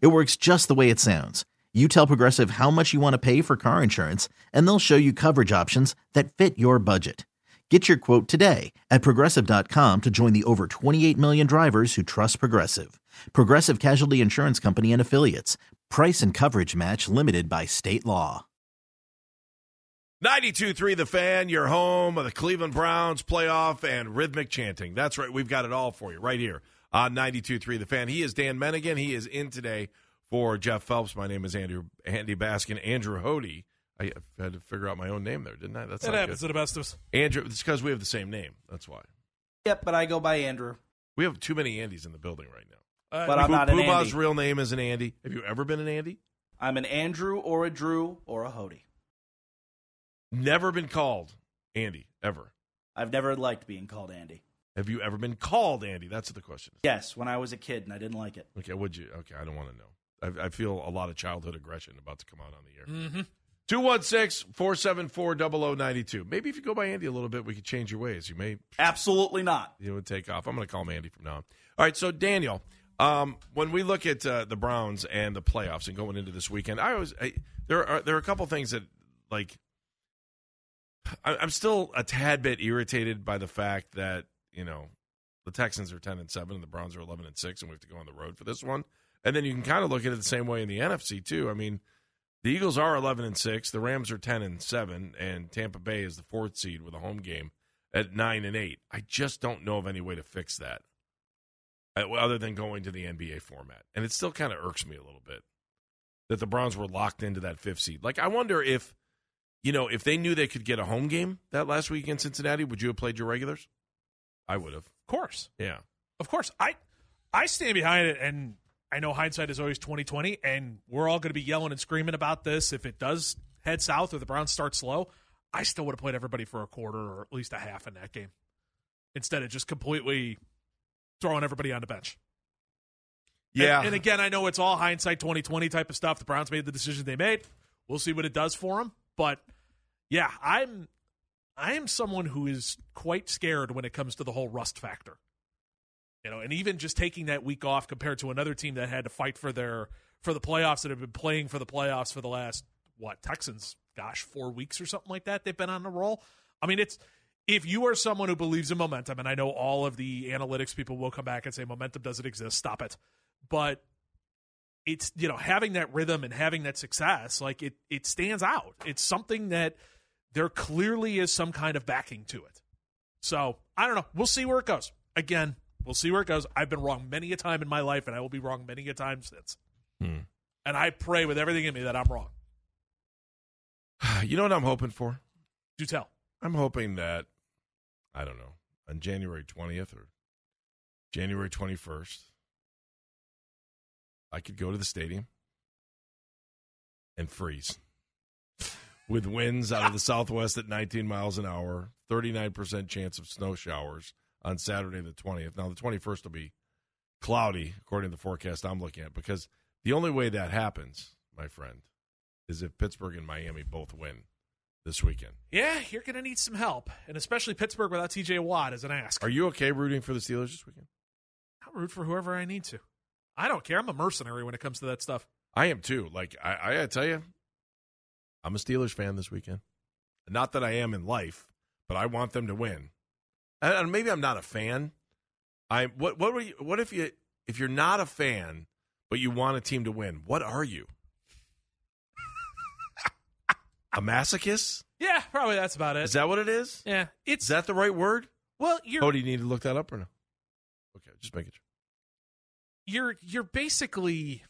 It works just the way it sounds. You tell Progressive how much you want to pay for car insurance, and they'll show you coverage options that fit your budget. Get your quote today at progressive.com to join the over 28 million drivers who trust Progressive. Progressive Casualty Insurance Company and Affiliates. Price and coverage match limited by state law. 92.3 The Fan, your home of the Cleveland Browns playoff and rhythmic chanting. That's right. We've got it all for you right here on 92.3 The Fan. He is Dan Menningen. He is in today for Jeff Phelps. My name is Andrew Andy Baskin. Andrew Hody. I had to figure out my own name there, didn't I? That's That not happens good. to the best of us. Andrew, it's because we have the same name. That's why. Yep, but I go by Andrew. We have too many Andys in the building right now. Uh, But I'm Pooh- not an Pooh-Bah's Andy. real name is an Andy. Have you ever been an Andy? I'm an Andrew or a Drew or a Hody. Never been called Andy, ever. I've never liked being called Andy. Have you ever been called Andy? That's the question. Yes, when I was a kid and I didn't like it. Okay, would you? Okay, I don't want to know. I, I feel a lot of childhood aggression about to come out on the air. Mm-hmm. 216 474 0092. Maybe if you go by Andy a little bit, we could change your ways. You may Absolutely not. you would take off. I'm going to call him Andy from now on. All right, so Daniel, um, when we look at uh, the Browns and the playoffs and going into this weekend, I always I, there are there are a couple things that like I, I'm still a tad bit irritated by the fact that you know the Texans are 10 and seven and the Browns are 11 and six, and we have to go on the road for this one. And then you can kind of look at it the same way in the NFC too. I mean, the Eagles are 11 and six, the Rams are 10 and seven, and Tampa Bay is the fourth seed with a home game at nine and eight. I just don't know of any way to fix that uh, other than going to the NBA format. And it still kind of irks me a little bit that the Browns were locked into that fifth seed. Like, I wonder if, you know, if they knew they could get a home game that last week in Cincinnati, would you have played your regulars? I would have. Of course, Yeah. of course. I I stand behind it, and I know hindsight is always twenty twenty, and we're all going to be yelling and screaming about this if it does head south or the Browns start slow. I still would have played everybody for a quarter or at least a half in that game instead of just completely throwing everybody on the bench. And- Yeah. And, again, I know it's all hindsight 2020 type of stuff. The Browns made the decision they made. We'll see what it does for them. But yeah, I'm I am someone who is quite scared when it comes to the whole rust factor. You know, and even just taking that week off compared to another team that had to fight for their for the playoffs that have been playing for the playoffs for the last what Texans, gosh, four weeks or something like that. They've been on the roll. I mean, it's if you are someone who believes in momentum, and I know all of the analytics people will come back and say momentum doesn't exist, stop it. But it's you know having that rhythm and having that success, like it it stands out. It's something that there clearly is some kind of backing to it. So I don't know. We'll see where it goes. Again, we'll see where it goes. I've been wrong many a time in my life, and I will be wrong many a time since. Hmm. And I pray with everything in me that I'm wrong. You know what I'm hoping for? Do tell. I'm hoping that, I don't know, on January 20th or January 21st, I could go to the stadium and freeze with winds out of the southwest at 19 miles an hour, 39% chance of snow showers on Saturday the 20th. Now, the 21st will be cloudy, according to the forecast I'm looking at, because the only way that happens, my friend, is if Pittsburgh and Miami both win this weekend. Yeah, you're going to need some help, and especially Pittsburgh without T.J. Watt as an ask. Are you okay rooting for the Steelers this weekend? I'll root for whoever I need to. I don't care. I'm a mercenary when it comes to that stuff. I am too. Like I, I gotta tell you, I'm a Steelers fan this weekend. Not that I am in life, but I want them to win. And, maybe I'm not a fan. I what what were you, what if you if you're not a fan but you want a team to win? What are you? a masochist? Yeah, probably that's about it. Is that what it is? yeah, it's Is that the right word? well, you're Oh, do you need to look that up or no? Okay, just making sure. you're you're basically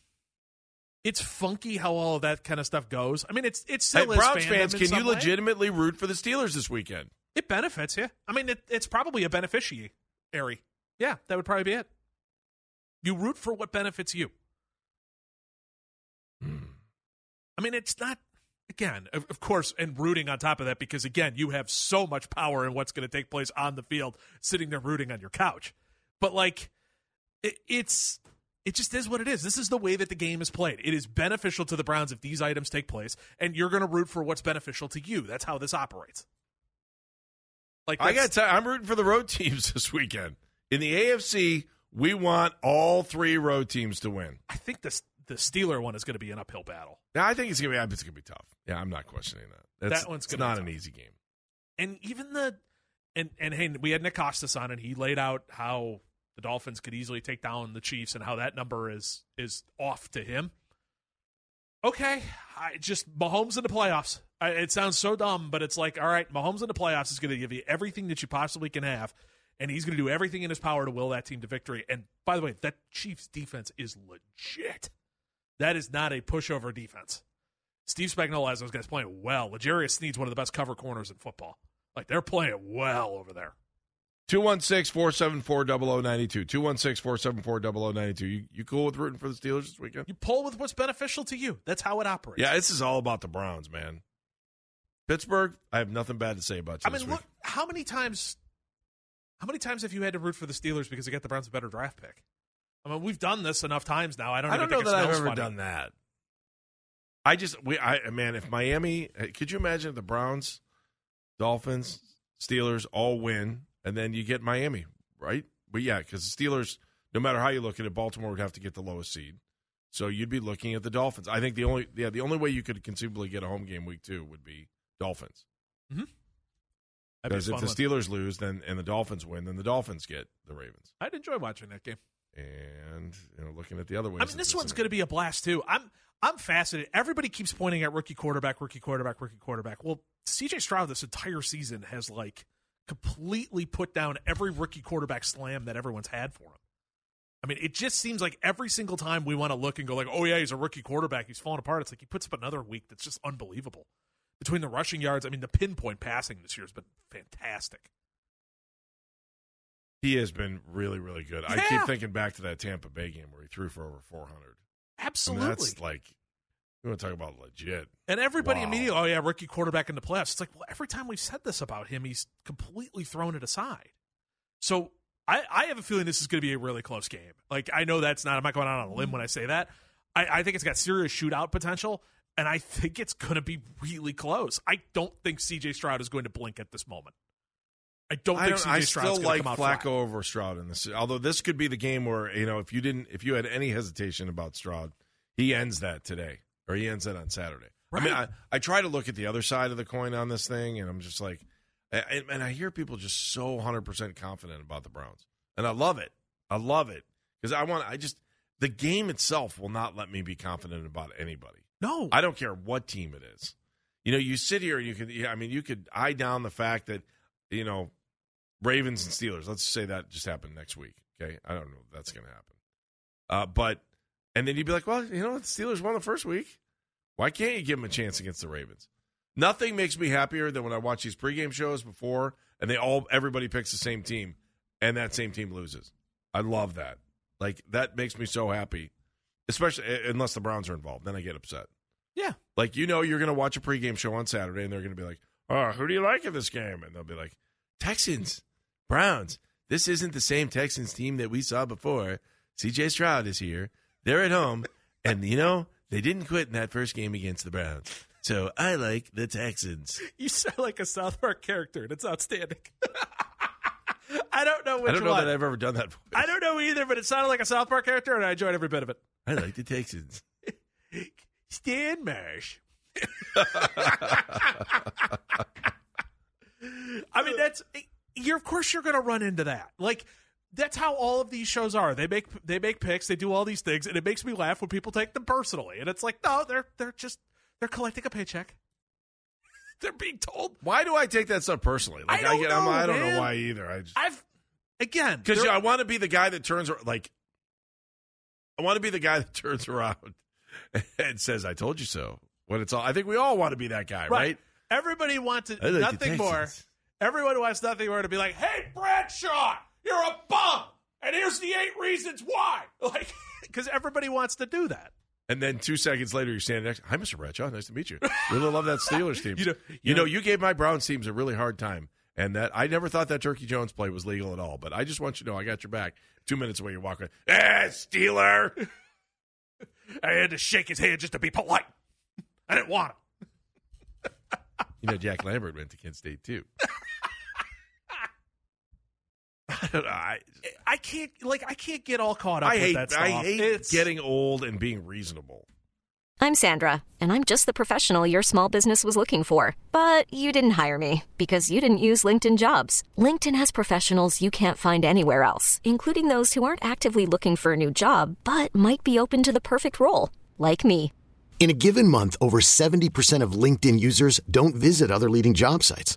it's funky how all of that kind of stuff goes. I mean, it's it's Hey, still is Browns fans, can you way. legitimately root for the Steelers this weekend? It benefits you. I mean, it, it's probably a beneficiary. Yeah, that would probably be it. You root for what benefits you. Hmm. I mean, it's not. Again, of, of course, and rooting on top of that because again, you have so much power in what's going to take place on the field, sitting there rooting on your couch. But like, it, it's it just is what it is. This is the way that the game is played. It is beneficial to the Browns if these items take place, and you're going to root for what's beneficial to you. That's how this operates. Like I got to you, I'm rooting for the road teams this weekend. In the AFC, we want all three road teams to win. I think this the Steeler one is going to be an uphill battle. Yeah, I think it's gonna be. It's gonna be tough. Yeah, I'm not questioning that. That's, That one's it's not an easy game. And even the and and hey, we had Nick Costas on, and he laid out how the Dolphins could easily take down the Chiefs, and how that number is is off to him. Okay, I just Mahomes in the playoffs. I, it sounds so dumb, but it's like, all right, Mahomes in the playoffs is going to give you everything that you possibly can have, and he's going to do everything in his power to will that team to victory. And by the way, that Chiefs defense is legit. That is not a pushover defense. Steve Spagnuolo has those guys playing well. L'Jarius Sneed's one of the best cover corners in football. Like they're playing well over there. 216 474 0092. 216 474 0092. You you cool with rooting for the Steelers this weekend? You pull with what's beneficial to you. That's how it operates. Yeah, this is all about the Browns, man. Pittsburgh, I have nothing bad to say about you. I mean, look how many times, how many times have you had to root for the Steelers because they got the Browns a better draft pick? I mean, we've done this enough times now. I don't. I don't know that I've ever funny. done that. I just we I man, if Miami, could you imagine if the Browns, Dolphins, Steelers all win, and then you get Miami, right? But yeah, because the Steelers, no matter how you look at it, Baltimore would have to get the lowest seed, so you'd be looking at the Dolphins. I think the only yeah the only way you could conceivably get a home game week two would be Dolphins. Mm-hmm. Be Because if fun the one. Steelers lose, then and the Dolphins win, then the Dolphins get the Ravens. I'd enjoy watching that game. And you know, looking at the other ways, I mean, this one's going to be a blast too. I'm I'm fascinated. Everybody keeps pointing at rookie quarterback, rookie quarterback, rookie quarterback. Well, C.J. Stroud this entire season has like completely put down every rookie quarterback slam that everyone's had for him. I mean, it just seems like every single time we want to look and go like, "Oh yeah, he's a rookie quarterback. He's falling apart." It's like he puts up another week that's just unbelievable. Between the rushing yards, I mean, the pinpoint passing this year has been fantastic. He has been really, really good. I keep thinking back to that Tampa Bay game where he threw for over 400. I Absolutely. mean, that's like, you want to talk about legit. And everybody Wow. immediately, oh yeah, rookie quarterback in the playoffs. It's like, well, every time we've said this about him, he's completely thrown it aside. So I, I have a feeling this is going to be a really close game. Like I know that's not. I'm not going out on a limb when I say that. I, I think it's got serious shootout potential, and I think it's going to be really close. I don't think C.J. Stroud is going to blink at this moment. I don't I, think don't, C.J. I Stroud's still going like to come out Flacco flat. over Stroud in this. Although this could be the game where you know if you didn't, if you had any hesitation about Stroud, he ends that today or he ends it on Saturday. I mean, I, I try to look at the other side of the coin on this thing, and I'm just like, and, and I hear people just so 100 percent confident about the Browns, and I love it. I love it because I want. I just the game itself will not let me be confident about anybody. No, I don't care what team it is. You know, you sit here and you can. I mean, you could eye down the fact that you know Ravens and Steelers. Let's say that just happened next week. Okay, I don't know if that's going to happen. Uh, but and then you'd be like, well, you know, what? the Steelers won the first week. Why can't you give them a chance against the Ravens? Nothing makes me happier than when I watch these pregame shows before and they all everybody picks the same team and that same team loses. I love that. Like that makes me so happy, especially unless the Browns are involved. Then I get upset. yeah, Like you know, you're going to watch a pregame show on Saturday, and they're going to be like, "Oh, who do you like in this game?" And they'll be like, "Texans, Browns. This isn't the same Texans team that we saw before. C.J. Stroud is here. They're at home, and you know they didn't quit in that first game against the Browns. So I like the Texans. you sound like a South Park character, and it's outstanding. I don't know which I don't know one. that I've ever done that. Voice. I don't know either, but it sounded like a South Park character, and I enjoyed every bit of it. I like the Texans. Stan Marsh. I mean, that's you're. Of course, you're going to run into that. Like that's how all of these shows are. They make they make picks. They do all these things, and it makes me laugh when people take them personally. And it's like, no, they're they're just they're collecting a paycheck. they're being told. Why do I take that stuff personally? Like I don't get, I'm- know, I don't man. know why either. I just I've again because I want to be the guy that turns like I want to be the guy that turns around and says, "I told you so." When it's all, I think we all want to be that guy, right? Everybody wants I like nothing more. Everyone wants nothing more to be like, "Hey, Bradshaw, you're a bum, and here's the eight reasons why." Like, because everybody wants to do that. And then two seconds later, you're standing next. Hi, Mr. Bradshaw. Nice to meet you. Really love that Steelers team. You know- you you know, know- you gave my Browns teams a really hard time, and that I never thought that Turkey Jones play was legal at all. But I just want you to know, I got your back. Two minutes away, you're walking. Eh, Steeler. I had to shake his hand just to be polite. I didn't want him. You know, Jack Lambert went to Kent State too. I don't know. I, I can't like I can't get all caught up I with hate. that stuff. I hate It's- getting old and being reasonable. I'm Sandra, and I'm just the professional your small business was looking for. But you didn't hire me because you didn't use LinkedIn jobs. LinkedIn has professionals you can't find anywhere else, including those who aren't actively looking for a new job but might be open to the perfect role, like me. In a given month, over 70% of LinkedIn users don't visit other leading job sites.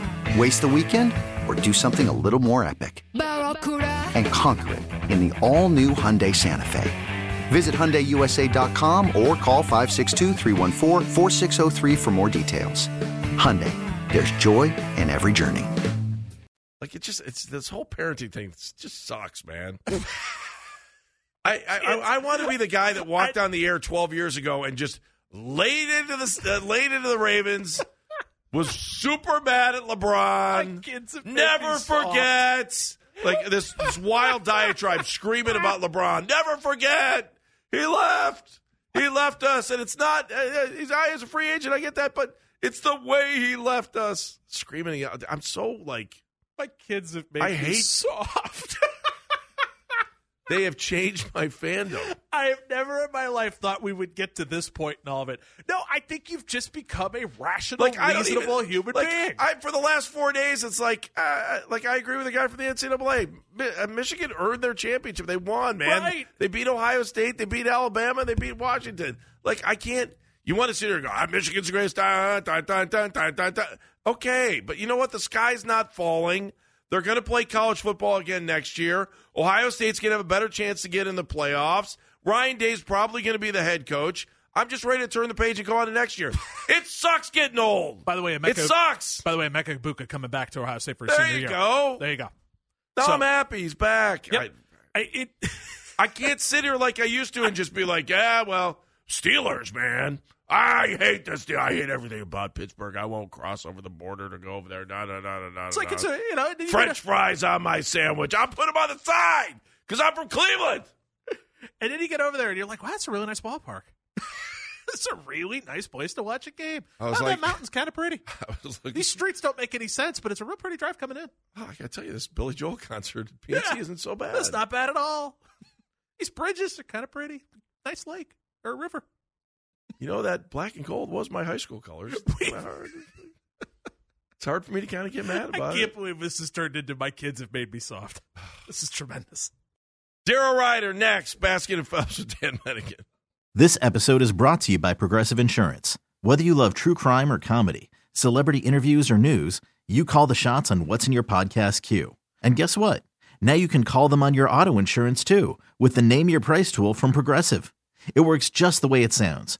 Waste the weekend or do something a little more epic? And conquer it in the all new Hyundai Santa Fe. Visit HyundaiUSA.com or call 562-314-4603 for more details. Hyundai, there's joy in every journey. Like it just it's this whole parenting thing just sucks, man. I I, I, I want to be the guy that walked on the air 12 years ago and just laid into the uh, laid into the Ravens. Was super mad at LeBron. My kids have made Never forgets. Like this, this wild diatribe screaming about LeBron. Never forget. He left. He left us, and it's not. Uh, he's I as a free agent. I get that, but it's the way he left us. Screaming. I'm so like. My kids have made I me hate- soft. They have changed my fandom. I have never in my life thought we would get to this point in all of it. No, I think you've just become a rational, Like reasonable even, human like, being. I, for the last four days, it's like, uh, like I agree with the guy from the NCAA. Uh, Michigan earned their championship. They won, man. Right. They beat Ohio State. They beat Alabama. They beat Washington. Like I can't. You want to sit here and go, ah, Michigan's the greatest. Dun, dun, dun. Okay, but you know what? The sky's not falling. They're going to play college football again next year. Ohio State's going to have a better chance to get in the playoffs. Ryan Day's probably going to be the head coach. I'm just ready to turn the page and go on to next year. it sucks getting old. by the way, it sucks. By the way, Emeka Egbuka coming back to Ohio State for his There senior you year. go. There you go. Now So- I'm happy he's back. Yep. I, it, I, I can't sit here like I used to and just be like, yeah, well, Steelers, man. I hate this. Deal. I hate everything about Pittsburgh. I won't cross over the border to go over there. No, no, no, no, no. it's like no. it's a you know French gotta- fries on my sandwich. I'll put them on the side because I'm from Cleveland. and then you get over there and you're like, wow, that's a really nice ballpark. it's a really nice place to watch a game. I was oh, like- that mountain's kind of pretty. I was looking. These streets don't make any sense, but it's a real pretty drive coming in. Oh, I gotta tell you, this Billy Joel concert at PNC Yeah. isn't so bad. That's not bad at all. These bridges are kind of pretty. Nice lake or river. You know that black and gold was my high school colors. it's hard for me to kind of get mad about. I can't it. believe this has turned into my kids have made me soft. This is tremendous. Daryl Ruiter next. Baskin and Phelps with Dan Menningen. This episode is brought to you by Progressive Insurance. Whether you love true crime or comedy, celebrity interviews or news, you call the shots on what's in your podcast queue. And guess what? Now you can call them on your auto insurance too with the Name Your Price tool from Progressive. It works just the way it sounds.